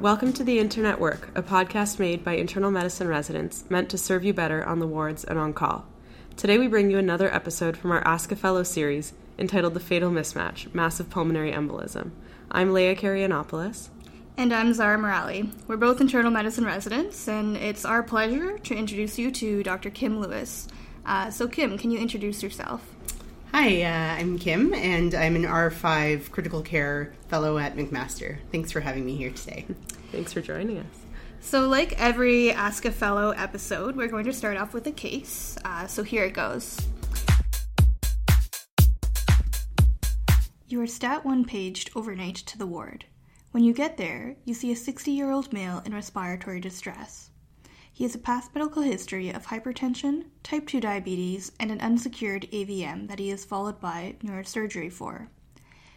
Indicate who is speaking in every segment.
Speaker 1: Welcome to the Internet Work, a podcast made by internal medicine residents meant to serve you better on the wards and on call. Today we bring you another episode from our Ask a Fellow series entitled The Fatal Mismatch Massive Pulmonary Embolism. I'm Leah Karianopoulos.
Speaker 2: And I'm Zara Morali. We're both internal medicine residents, and it's our pleasure to introduce you to Dr. Kim Lewis. Uh, so, Kim, can you introduce yourself?
Speaker 3: Hi, uh, I'm Kim, and I'm an R5 critical care fellow at McMaster. Thanks for having me here today.
Speaker 1: Thanks for joining us.
Speaker 2: So, like every Ask a Fellow episode, we're going to start off with a case. Uh, so, here it goes. You are stat 1 paged overnight to the ward. When you get there, you see a 60 year old male in respiratory distress. He has a past medical history of hypertension, type 2 diabetes, and an unsecured AVM that he is followed by neurosurgery for.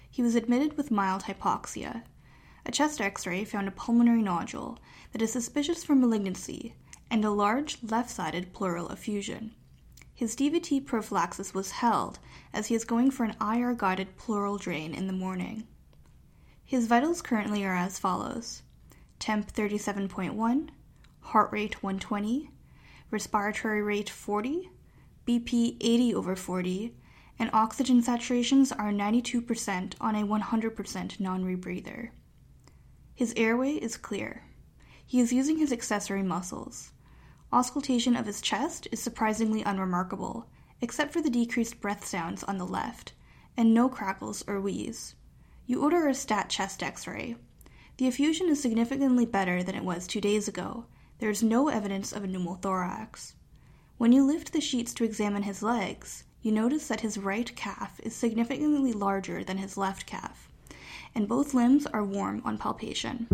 Speaker 2: He was admitted with mild hypoxia. A chest x ray found a pulmonary nodule that is suspicious for malignancy and a large left sided pleural effusion. His DVT prophylaxis was held as he is going for an IR guided pleural drain in the morning. His vitals currently are as follows temp 37.1, heart rate 120, respiratory rate 40, BP 80 over 40, and oxygen saturations are 92% on a 100% non rebreather. His airway is clear. He is using his accessory muscles. Auscultation of his chest is surprisingly unremarkable, except for the decreased breath sounds on the left, and no crackles or wheeze. You order a stat chest x ray. The effusion is significantly better than it was two days ago, there is no evidence of a pneumothorax. When you lift the sheets to examine his legs, you notice that his right calf is significantly larger than his left calf, and both limbs are warm on palpation.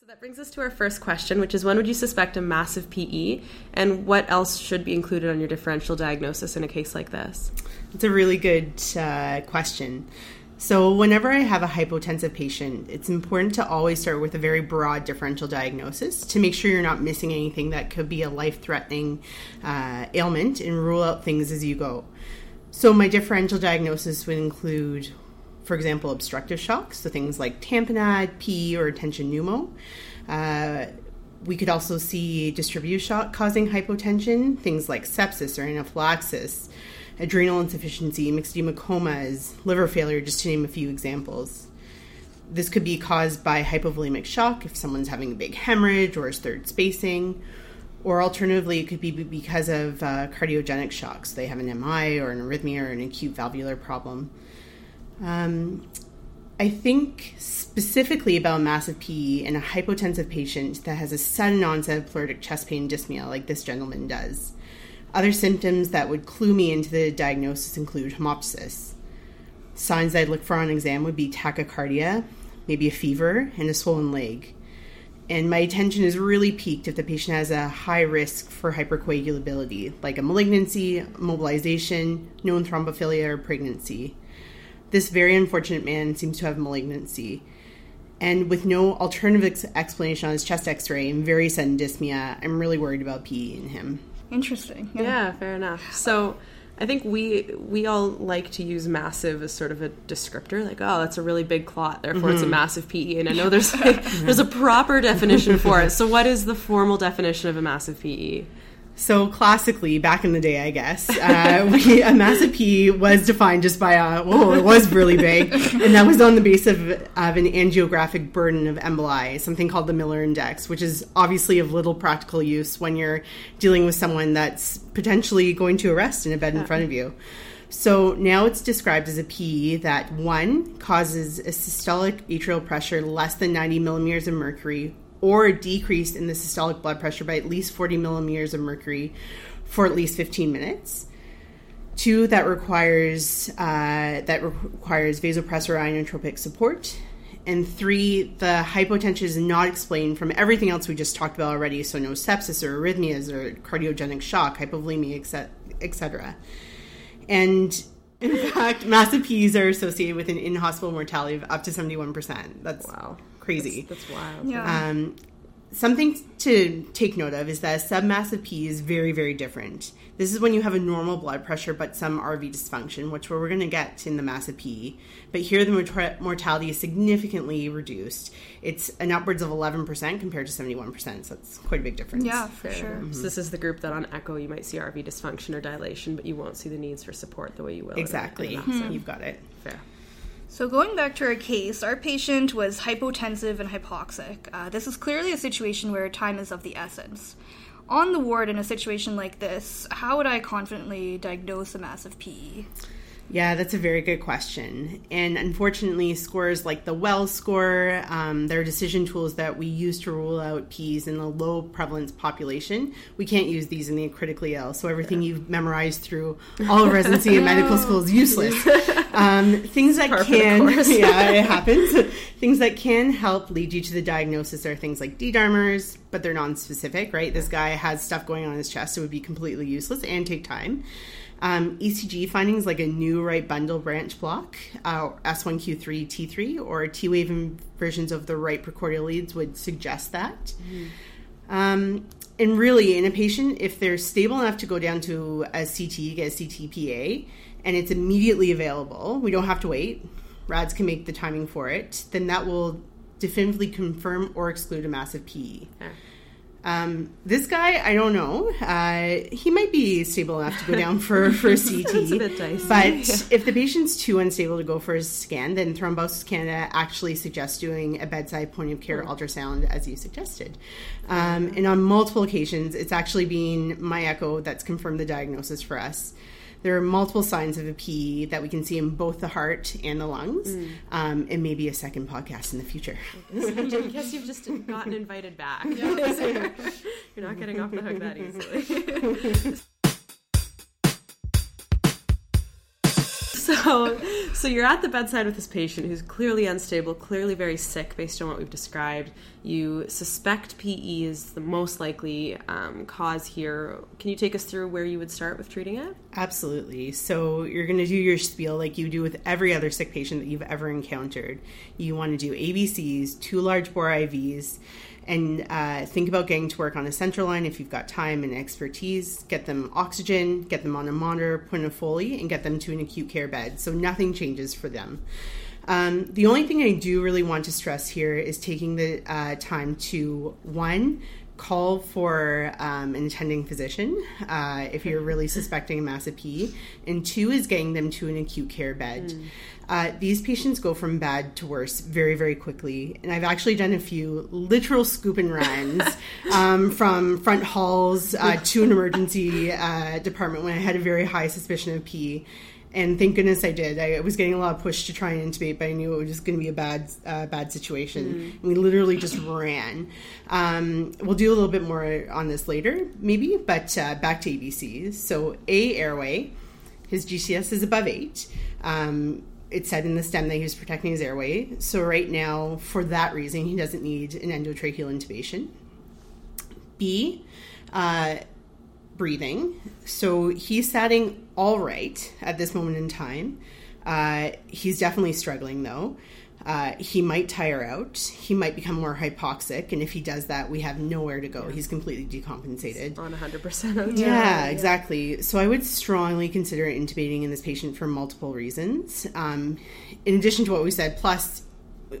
Speaker 1: So that brings us to our first question, which is when would you suspect a massive PE, and what else should be included on your differential diagnosis in a case like this?
Speaker 3: It's a really good uh, question. So, whenever I have a hypotensive patient, it's important to always start with a very broad differential diagnosis to make sure you're not missing anything that could be a life threatening uh, ailment and rule out things as you go. So, my differential diagnosis would include, for example, obstructive shock, so things like tamponade, P, or tension pneumo. Uh, we could also see distributive shock causing hypotension, things like sepsis or anaphylaxis adrenal insufficiency, myxedema comas, liver failure, just to name a few examples. This could be caused by hypovolemic shock if someone's having a big hemorrhage or third spacing, or alternatively, it could be because of uh, cardiogenic shocks. They have an MI or an arrhythmia or an acute valvular problem. Um, I think specifically about massive PE in a hypotensive patient that has a sudden onset of pleuritic chest pain dyspnea, like this gentleman does. Other symptoms that would clue me into the diagnosis include hemoptysis. Signs I'd look for on exam would be tachycardia, maybe a fever, and a swollen leg. And my attention is really peaked if the patient has a high risk for hypercoagulability, like a malignancy, mobilization, known thrombophilia, or pregnancy. This very unfortunate man seems to have malignancy. And with no alternative ex- explanation on his chest x ray and very sudden dyspnea, I'm really worried about PE in him.
Speaker 2: Interesting.
Speaker 1: Yeah. yeah, fair enough. So I think we we all like to use massive as sort of a descriptor, like oh, that's a really big clot, therefore mm-hmm. it's a mm-hmm. massive PE. And I know there's like there's a proper definition for it. So what is the formal definition of a massive PE?
Speaker 3: So classically, back in the day, I guess, uh, we, a massive was defined just by a, whoa, it was really big. and that was on the basis of, of an angiographic burden of emboli, something called the Miller Index, which is obviously of little practical use when you're dealing with someone that's potentially going to arrest in a bed in front of you. So now it's described as a PE that one causes a systolic arterial pressure less than 90 millimeters of mercury or decreased in the systolic blood pressure by at least 40 millimeters of mercury for at least 15 minutes. Two, that requires uh, that requires vasopressor inotropic support. And three, the hypotension is not explained from everything else we just talked about already. So no sepsis or arrhythmias or cardiogenic shock, hypovolemia, etc. And in fact, massive P's are associated with an in-hospital mortality of up to seventy-one percent. That's wow crazy.
Speaker 1: That's, that's wild.
Speaker 2: Yeah.
Speaker 3: Um, something to take note of is that a submassive P is very, very different. This is when you have a normal blood pressure but some RV dysfunction, which we're going to get in the massive P. But here the mort- mortality is significantly reduced. It's an upwards of 11% compared to 71%, so that's quite a big difference.
Speaker 2: Yeah, for
Speaker 1: Fair
Speaker 2: sure.
Speaker 1: enough. So this is the group that on echo you might see RV dysfunction or dilation, but you won't see the needs for support the way you will.
Speaker 3: Exactly.
Speaker 1: in a massive.
Speaker 3: You've got it.
Speaker 1: Fair.
Speaker 2: So, going back to our case, our patient was hypotensive and hypoxic. Uh, this is clearly a situation where time is of the essence. On the ward, in a situation like this, how would I confidently diagnose a massive PE?
Speaker 3: Yeah, that's a very good question. And unfortunately, scores like the Wells score, um, they're decision tools that we use to rule out P's in the low prevalence population. We can't use these in the critically ill. So everything you've memorized through all of residency and medical school is useless. Um, things that
Speaker 1: Par for the
Speaker 3: can, yeah, it happens. things that can help lead you to the diagnosis are things like D-dimer's, but they're non-specific, right? This guy has stuff going on in his chest, so it would be completely useless and take time. Um, ECG findings like a new right bundle branch block, uh, S1Q3, T3, or T wave inversions of the right precordial leads would suggest that. Um, and really, in a patient, if they're stable enough to go down to a CT, get a CTPA, and it's immediately available, we don't have to wait. RADS can make the timing for it. Then that will definitively confirm or exclude a massive PE. Um, this guy, I don't know. Uh, he might be stable enough to go down for, for a CT.
Speaker 1: A.
Speaker 3: But
Speaker 1: Yeah.
Speaker 3: if the patient's too unstable to go for a scan, then Thrombosis Canada actually suggests doing a bedside point of care ultrasound as you suggested. Um, and on multiple occasions, it's actually been my echo that's confirmed the diagnosis for us. There are multiple signs of a PE that we can see in both the heart and the lungs, um, and maybe a second podcast in the future.
Speaker 1: I guess you've just gotten invited back. You're not getting off the hook that easily. So, so you're at the bedside with this patient who's clearly unstable, clearly very sick based on what we've described. You suspect PE is the most likely um, cause here. Can you take us through where you would start with treating it?
Speaker 3: Absolutely. So you're going to do your spiel like you do with every other sick patient that you've ever encountered. You want to do ABCs, two large bore IVs, and uh, think about getting to work on a central line if you've got time and expertise. Get them oxygen, get them on a monitor, put in a Foley, and get them to an acute care bed. So nothing changes for them. Um, the only thing I do really want to stress here is taking the uh, time to one, call for um, an attending physician uh, if you're really suspecting a massive PE, and two is getting them to an acute care bed. Uh, these patients go from bad to worse very, very quickly, and I've actually done a few literal scoop and runs um, from front halls uh, to an emergency uh, department when I had a very high suspicion of PE. And thank goodness I did. I was getting a lot of push to try and intubate, but I knew it was just going to be a bad, uh, bad situation. We literally just ran. Um, we'll do a little bit more on this later, maybe. But uh, back to ABCs. So A airway, his GCS is above eight. Um, it said in the stem that he was protecting his airway. So right now, for that reason, he doesn't need an endotracheal intubation. B, uh, breathing. So he's satting all right at this moment in time. Uh, he's definitely struggling though. Uh, he might tire out. He might become more hypoxic, and if he does that, we have nowhere to go. He's completely decompensated.
Speaker 1: On 100% of the
Speaker 3: Yeah, exactly. So I would strongly consider intubating in this patient for multiple reasons. Um, in addition to what we said, plus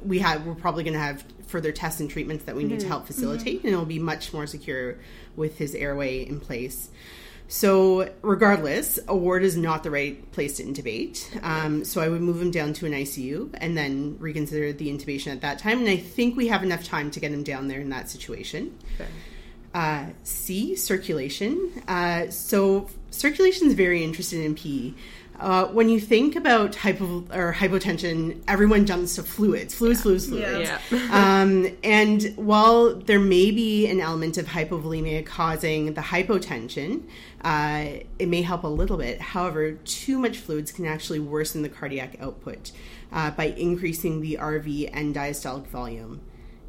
Speaker 3: we have we're probably going to have further tests and treatments that we need to help facilitate, and it'll be much more secure with his airway in place. So, regardless, a ward is not the right place to intubate. Um, so, I would move him down to an ICU and then reconsider the intubation at that time. And I think we have enough time to get him down there in that situation.
Speaker 1: Fair.
Speaker 3: Uh, C, circulation. Uh, so circulation is very interested in PE. Uh, when you think about hypo or hypotension, everyone jumps to fluids, fluids, fluids, fluids.
Speaker 1: Yeah.
Speaker 3: um, and while there may be an element of hypovolemia causing the hypotension, uh, it may help a little bit. However, too much fluids can actually worsen the cardiac output uh, by increasing the RV and diastolic volume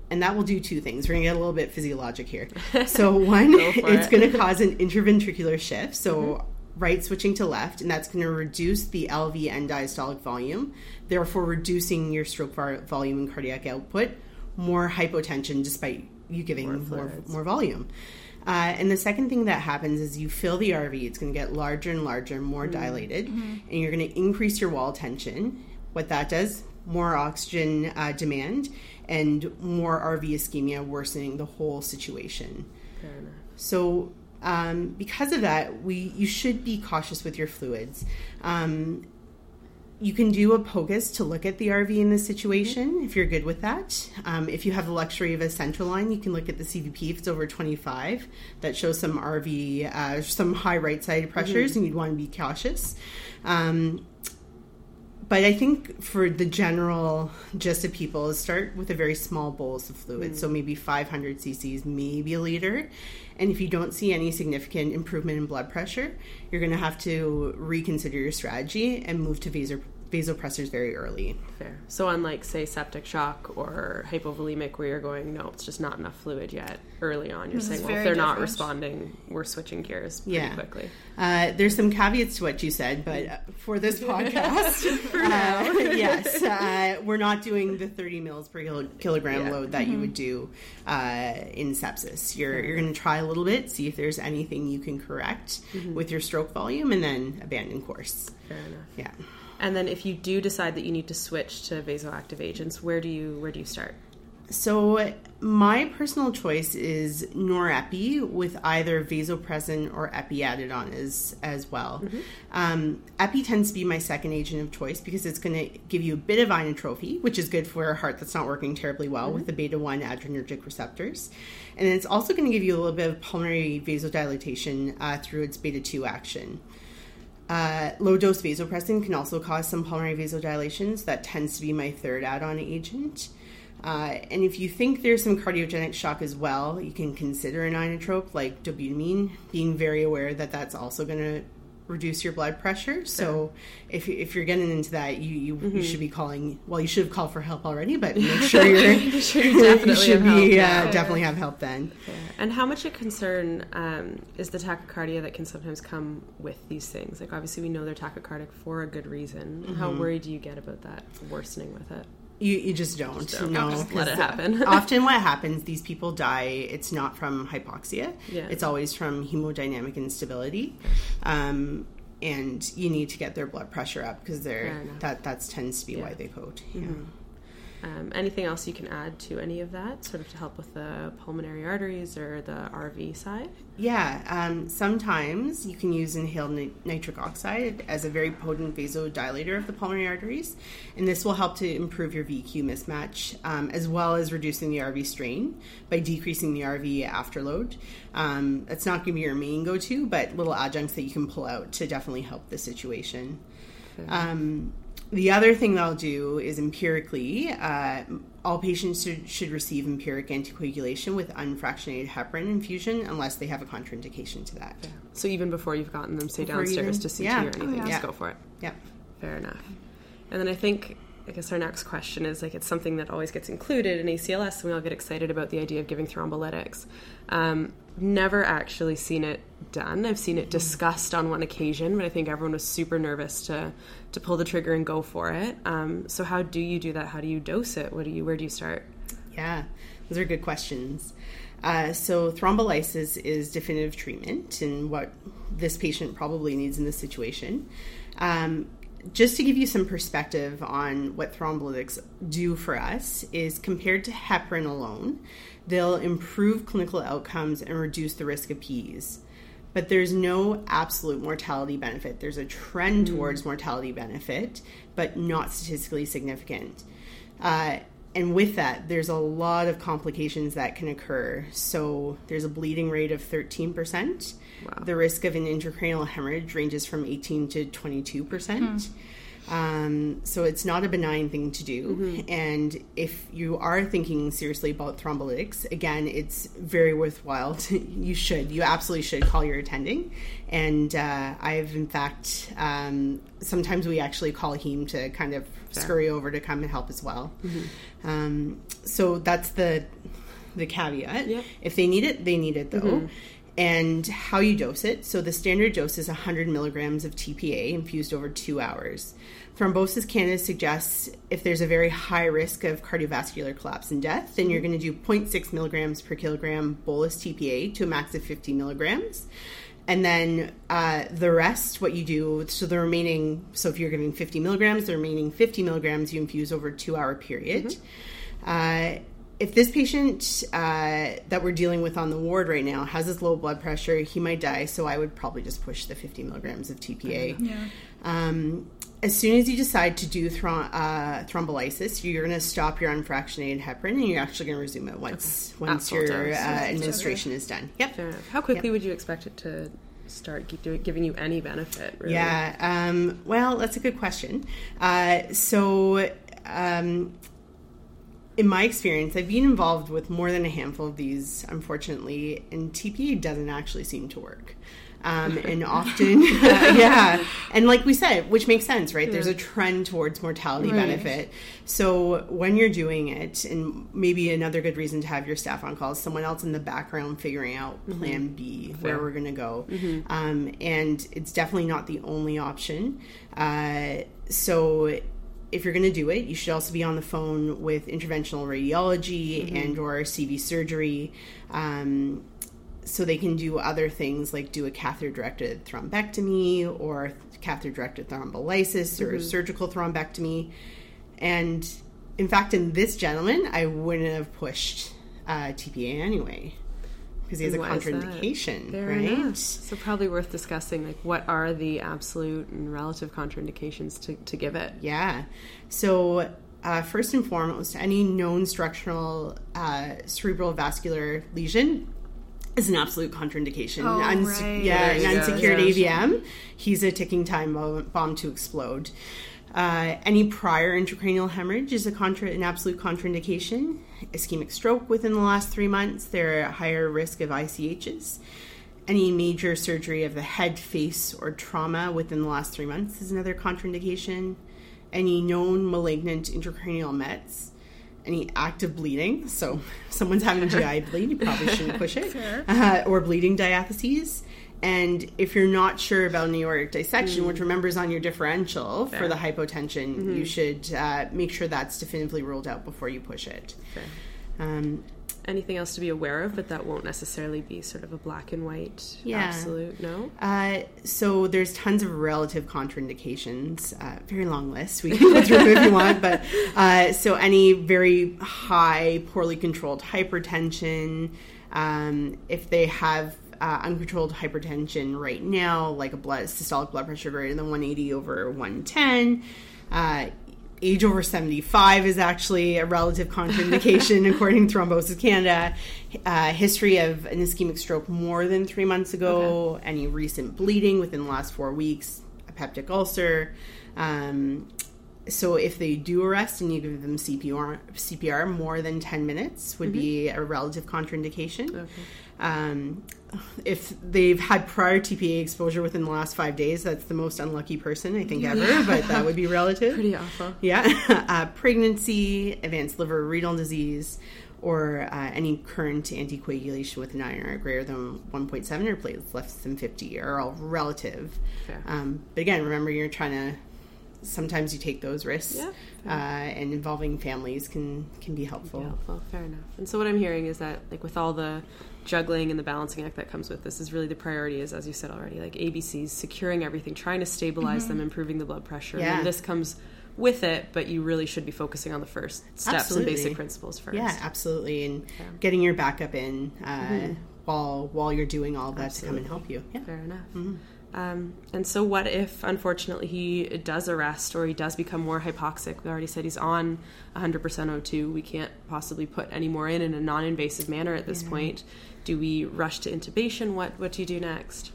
Speaker 3: and that will do two things. We're gonna get a little bit physiologic here. So one,
Speaker 1: Go
Speaker 3: it's
Speaker 1: it.
Speaker 3: gonna cause an interventricular shift, so right switching to left, and that's gonna reduce the LV and diastolic volume, therefore reducing your stroke volume and cardiac output. More hypotension, despite you giving
Speaker 1: More
Speaker 3: more, more volume. Uh, and the second thing that happens is you fill the RV. It's going to get larger and larger, more dilated, and you're going to increase your wall tension. What that does, more oxygen uh, demand and more RV ischemia, worsening the whole situation.
Speaker 1: Fair enough.
Speaker 3: So, um, because of that, we you should be cautious with your fluids. Um, you can do a POCUS to look at the RV in this situation if you're good with that. Um, if you have the luxury of a central line, you can look at the CVP if it's over 25. That shows some RV, uh, some high right side pressures, and you'd want to be cautious. Um, but I think for the general gist of people is start with a very small bolus of fluid. Mm. So maybe 500 cc's, maybe a liter. And if you don't see any significant improvement in blood pressure, you're going to have to reconsider your strategy and move to vaso- vasopressors very early.
Speaker 1: Fair. So unlike say septic shock or hypovolemic where you're going, no, it's just not enough fluid yet early on. You're
Speaker 2: This
Speaker 1: saying, well, if they're not responding, we're switching gears pretty
Speaker 3: Yeah.
Speaker 1: quickly.
Speaker 3: Uh, there's some caveats to what you said, but uh, for this podcast, uh, yes, uh, we're not doing the 30 mils per kilo- kilogram
Speaker 1: Yeah.
Speaker 3: load that you would do uh, in sepsis. You're you're going to try a little bit, see if there's anything you can correct with your stroke volume, and then abandon course.
Speaker 1: Fair enough.
Speaker 3: Yeah.
Speaker 1: And then if you do decide that you need to switch to vasoactive agents, where do you where do you start?
Speaker 3: So my personal choice is norepi with either vasopressin or epi added on as as well. Um, epi tends to be my second agent of choice because it's going to give you a bit of inotropy, which is good for a heart that's not working terribly well with the beta one adrenergic receptors, and it's also going to give you a little bit of pulmonary vasodilatation uh, through its beta two action. Uh, low dose vasopressin can also cause some pulmonary vasodilations. That tends to be my third add on agent. Uh, and if you think there's some cardiogenic shock as well, you can consider an inotrope like dobutamine, being very aware that that's also going to reduce your blood pressure. So if, you- if you're getting into that, you, you, you should be calling, well, you should have called for help already, but make sure you're,
Speaker 1: Make sure you definitely
Speaker 3: should
Speaker 1: have
Speaker 3: be,
Speaker 1: help,
Speaker 3: uh, definitely have help then.
Speaker 1: And how much a concern um, is the tachycardia that can sometimes come with these things? Like obviously we know they're tachycardic for a good reason.
Speaker 3: Mm-hmm.
Speaker 1: How worried do you get about that worsening with it?
Speaker 3: You, you just don't.
Speaker 1: don't.
Speaker 3: No,
Speaker 1: Just let it happen.
Speaker 3: often, what happens, these people die. It's not from hypoxia.
Speaker 1: Yeah.
Speaker 3: It's always from hemodynamic instability, um, and you need to get their blood pressure up because they're that that tends to be why
Speaker 1: Yeah. Mm-hmm.
Speaker 3: they code. Yeah.
Speaker 1: Um, anything else you can add to any of that, sort of to help with the pulmonary arteries or the RV side?
Speaker 3: Yeah, um, sometimes you can use inhaled ni- nitric oxide as a very potent vasodilator of the pulmonary arteries, and this will help to improve your VQ mismatch um, as well as reducing the RV strain by decreasing the RV afterload. Um, it's not going to be your main go to, but little adjuncts that you can pull out to definitely help the situation. Um, the other thing that I'll do is empirically, uh, all patients should, should receive empiric anticoagulation with unfractionated heparin infusion unless they have a contraindication to that.
Speaker 1: So even before you've gotten them, say
Speaker 3: Before
Speaker 1: downstairs
Speaker 3: even-
Speaker 1: to CT
Speaker 3: yeah.
Speaker 1: or anything,
Speaker 2: Oh, yeah.
Speaker 1: just
Speaker 3: Yeah.
Speaker 1: go for it.
Speaker 3: Yep.
Speaker 1: Fair enough. And then I think, I guess our next question is like it's something that always gets included in ACLS, and we all get excited about the idea of giving thrombolytics. Um, never actually seen it done. I've seen it discussed on one occasion, but I think everyone was super nervous to to pull the trigger and go for it. Um, so how do you do that? How do you dose it? What do you? Where do you start?
Speaker 3: Yeah, those are good questions. Uh, so, thrombolysis is definitive treatment and what this patient probably needs in this situation. Um, just to give you some perspective on what thrombolytics do for us, is compared to heparin alone, they'll improve clinical outcomes and reduce the risk of PEs. But there's no absolute mortality benefit. There's a trend towards mortality benefit, but not statistically significant. Uh, and with that, there's a lot of complications that can occur. So there's a bleeding rate of 13%.
Speaker 1: Wow.
Speaker 3: The risk of an intracranial hemorrhage ranges from 18 to 22%. Um, so it's not a benign thing to do. And if you are thinking seriously about thrombolytics, again, it's very worthwhile. To, you should, you absolutely should call your attending. And uh, I've, in fact, um, sometimes we actually call him to kind of scurry over to come and help as well. Um, so that's the the caveat.
Speaker 1: Yep.
Speaker 3: If they need it, they need it though. And how you dose it. So the standard dose is 100 milligrams of TPA infused over two hours. Thrombosis Canada suggests if there's a very high risk of cardiovascular collapse and death, then you're going to do 0.6 milligrams per kilogram bolus TPA to a max of 50 milligrams. And then uh, the rest, what you do, so the remaining, so if you're giving 50 milligrams, the remaining 50 milligrams you infuse over a two hour period. Mm-hmm. Uh, if this patient uh, that we're dealing with on the ward right now has this low blood pressure, he might die. So I would probably just push the 50 milligrams of TPA. Yeah. Um, as soon as you decide to do throm- uh, thrombolysis, you're going to stop your unfractionated heparin, and you're actually going to resume it once okay. once your uh, administration is done.
Speaker 1: Yep. How quickly yep. would you expect it to start giving you any benefit?
Speaker 3: Really? Yeah. Um, well, that's a good question. Uh, so. Um, in my experience, I've been involved with more than a handful of these, unfortunately, and TPA doesn't actually seem to work. Um, and often, uh, yeah, and like we said, which makes sense, right? Yeah. There's a trend towards mortality right. benefit. So when you're doing it, and maybe another good reason to have your staff on call is someone else in the background figuring out mm-hmm. Plan B, where we're going to go, mm-hmm. um, and it's definitely not the only option. Uh, so if you're going to do it, you should also be on the phone with interventional radiology mm-hmm. and or CV surgery, um, so they can do other things like do a catheter-directed thrombectomy or catheter-directed thrombolysis mm-hmm. or surgical thrombectomy. And in fact, in this gentleman, I wouldn't have pushed uh, TPA anyway because he has and a contraindication, right? Enough.
Speaker 1: So probably worth discussing like what are the absolute and relative contraindications to, to give it.
Speaker 3: Yeah. So uh, first and foremost, any known structural uh, cerebral vascular lesion is an absolute contraindication.
Speaker 2: Oh, Unse- right.
Speaker 3: Yeah, an unsecured yeah. AVM. He's a ticking time bomb to explode. Uh, any prior intracranial hemorrhage is a contra- an absolute contraindication. Ischemic stroke within the last three months, they're at higher risk of ICHs. Any major surgery of the head, face, or trauma within the last three months is another contraindication. Any known malignant intracranial mets, any active bleeding, so if someone's having a GI bleed, you probably shouldn't push it, uh, or bleeding diatheses and if you're not sure about an aortic dissection, mm. which remembers on your differential Fair. for the hypotension, mm-hmm. you should uh, make sure that's definitively ruled out before you push it.
Speaker 1: Um, Anything else to be aware of, but that won't necessarily be sort of a black and white yeah. absolute no?
Speaker 3: Uh, so there's tons of relative contraindications. Uh, very long list. We can go through if you want, but uh, so any very high, poorly controlled hypertension, um, if they have uh, uncontrolled hypertension right now, like a blood systolic blood pressure greater than 180 over 110. Uh, age over 75 is actually a relative contraindication according to Thrombosis Canada. Uh, history of an ischemic stroke more than three months ago, okay. any recent bleeding within the last four weeks, a peptic ulcer. Um, so if they do arrest and you give them CPR, CPR more than 10 minutes would mm-hmm. be a relative contraindication. Okay. Um, if they've had prior TPA exposure within the last five days, that's the most unlucky person I think ever, but that would be relative.
Speaker 1: Pretty awful.
Speaker 3: Yeah. Uh, pregnancy, advanced liver renal disease, or uh, any current anticoagulation with an INR greater than 1.7 or platelets less than 50 are all relative. Um, but again, remember you're trying to sometimes you take those risks, yeah, uh, and involving families can can be helpful. Be
Speaker 1: helpful. Fair enough. And so what I'm hearing is that like with all the juggling and the balancing act that comes with this is really the priority is as you said already like abcs securing everything trying to stabilize mm-hmm. them improving the blood pressure yeah. and this comes with it but you really should be focusing on the first steps absolutely. and basic principles first
Speaker 3: yeah absolutely and yeah. getting your backup in uh, mm-hmm. while while you're doing all that absolutely. to come and help you
Speaker 1: yeah fair enough mm-hmm. Um, and so, what if, unfortunately, he does arrest or he does become more hypoxic? We already said he's on 100% O2. We can't possibly put any more in in a non invasive manner at this yeah. point. Do we rush to intubation? What, what do you do next?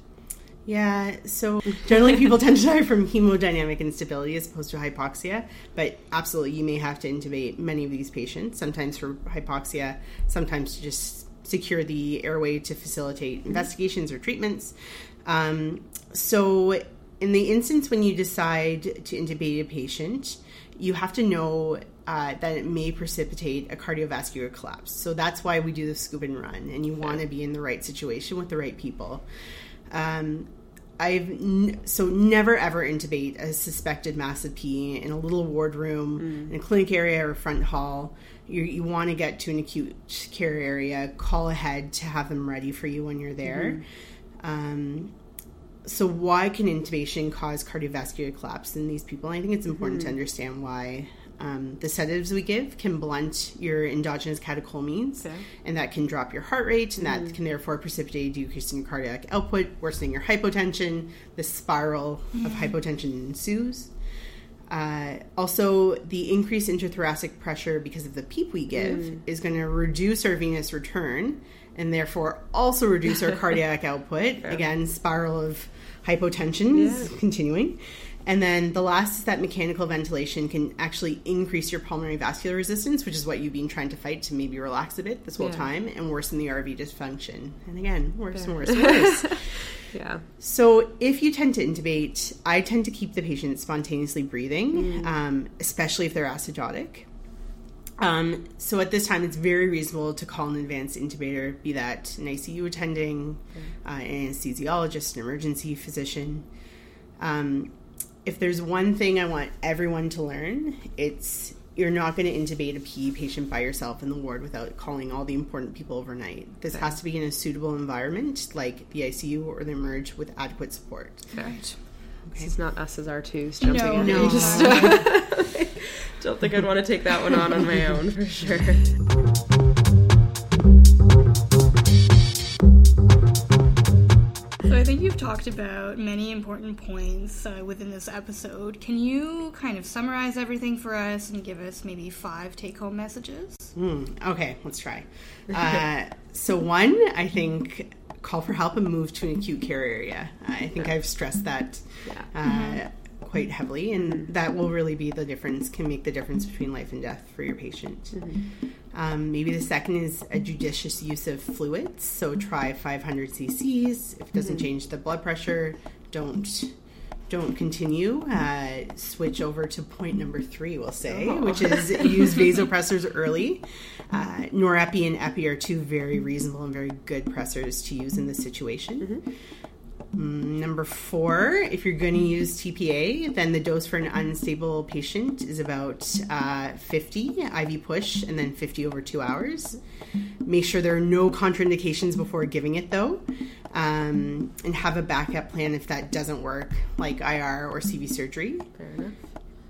Speaker 3: Yeah, so generally people tend to die from hemodynamic instability as opposed to hypoxia, but absolutely you may have to intubate many of these patients, sometimes for hypoxia, sometimes to just secure the airway to facilitate mm-hmm. investigations or treatments. Um, so, in the instance when you decide to intubate a patient, you have to know uh, that it may precipitate a cardiovascular collapse. So that's why we do the scoop and run, and you want to be in the right situation with the right people. Um, I've n- so never ever intubate a suspected massive P in a little ward room, in a clinic area or front hall. You, you want to get to an acute care area, call ahead to have them ready for you when you're there. Um, so why can intubation cause cardiovascular collapse in these people? I think it's important to understand why. Um, the sedatives we give can blunt your endogenous catecholamines,
Speaker 1: Okay.
Speaker 3: and that can drop your heart rate, and that can therefore precipitate a decrease in your cardiac output, worsening your hypotension. The spiral of hypotension ensues. Uh, also, the increased intrathoracic pressure because of the PEEP we give is going to reduce our venous return and therefore also reduce our cardiac output. Again, spiral of hypotension is
Speaker 1: Yeah.
Speaker 3: continuing. And then the last is that mechanical ventilation can actually increase your pulmonary vascular resistance, which is what you've been trying to fight to maybe relax a bit this whole
Speaker 1: Yeah.
Speaker 3: time and worsen the RV dysfunction. And again, worse and worse and worse.
Speaker 1: Yeah.
Speaker 3: So, if you tend to intubate, I tend to keep the patient spontaneously breathing, um, especially if they're acidotic. Um, so, at this time, it's very reasonable to call an advanced intubator, be that an ICU attending, uh, an anesthesiologist, an emergency physician. Um, if there's one thing I want everyone to learn, it's you're not going to intubate a PE patient by yourself in the ward without calling all the important people overnight. This has to be in a suitable environment, like the ICU or the emerge, with adequate support.
Speaker 1: This is not us as R2s jumping
Speaker 2: No.
Speaker 1: in.
Speaker 3: No.
Speaker 1: You Just, don't think I'd want to take that one on on my own for sure.
Speaker 2: So I think you've talked about many important points uh, within this episode. Can you kind of summarize everything for us and give us maybe five take-home messages?
Speaker 3: Hmm, okay, let's try. Uh, so, one, I think call for help and move to an acute care area. I think I've stressed that uh, quite heavily, and that will really be the difference, can make the difference between life and death for your patient. Um, maybe the second is a judicious use of fluids. So, try 500 cc's. If it doesn't change the blood pressure, don't. Don't continue. Uh, switch over to point number three, we'll say,
Speaker 1: Oh.
Speaker 3: which is use vasopressors early. Uh, Norepi and Epi are two very reasonable and very good pressors to use in this situation. Mm, Number four, if you're going to use TPA, then the dose for an unstable patient is about uh, 50 IV push and then 50 over two hours. Make sure there are no contraindications before giving it though, um, and have a backup plan if that doesn't work, like IR or CV surgery.
Speaker 1: Fair enough.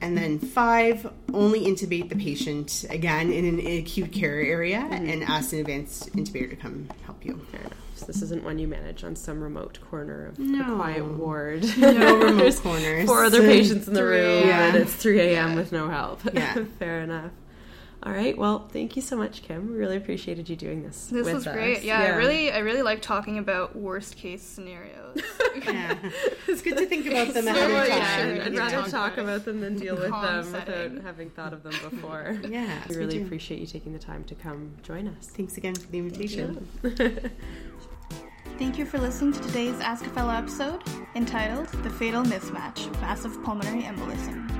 Speaker 3: And then five, only intubate the patient again in an acute care area mm-hmm. and ask an advanced intubator to come help you.
Speaker 1: Fair enough. So this isn't one you manage on some remote corner of
Speaker 3: No.
Speaker 1: a quiet ward.
Speaker 3: No remote corners.
Speaker 1: Four other patients in the room,
Speaker 3: a.m.
Speaker 1: and it's 3 a.m. with no help.
Speaker 3: Yeah.
Speaker 1: Fair enough. All right. Well, thank you so much, Kim. We really appreciated you doing this.
Speaker 2: This
Speaker 1: with
Speaker 2: was
Speaker 1: us.
Speaker 2: great. Yeah, I really, I really like talking about worst case scenarios.
Speaker 3: Yeah. It's good to think about them ahead of time.
Speaker 1: I'd rather
Speaker 2: Talk
Speaker 1: talk
Speaker 2: about
Speaker 1: about them than deal with them
Speaker 2: setting.
Speaker 1: without having thought of them before.
Speaker 3: Yeah,
Speaker 1: We really
Speaker 3: too.
Speaker 1: appreciate you taking the time to come join us.
Speaker 3: Thanks again for the invitation.
Speaker 2: Thank you for listening to today's Ask a Fellow episode entitled The Fatal Mismatch Massive Pulmonary Embolism.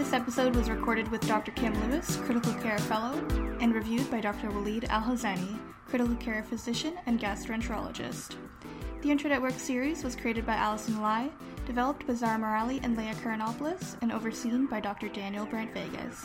Speaker 2: This episode was recorded with Dr. Kim Lewis, Critical Care Fellow, and reviewed by Dr. Waleed Alhazzani, Critical Care Physician and Gastroenterologist. The Internet Work series was created by Allison Lai, developed by Zara Morali and Leah Karanopoulos, and overseen by Dr. Daniel Brandt Vegas.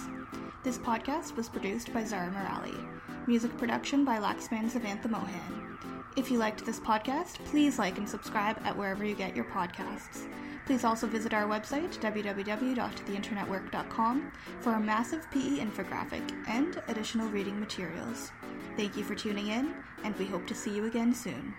Speaker 2: This podcast was produced by Zara Morali. Music production by Laxman Savantha Mohan. If you liked this podcast, please like and subscribe at wherever you get your podcasts. Please also visit our website, www.theinternetwork.com, for a massive PE infographic and additional reading materials. Thank you for tuning in, and we hope to see you again soon.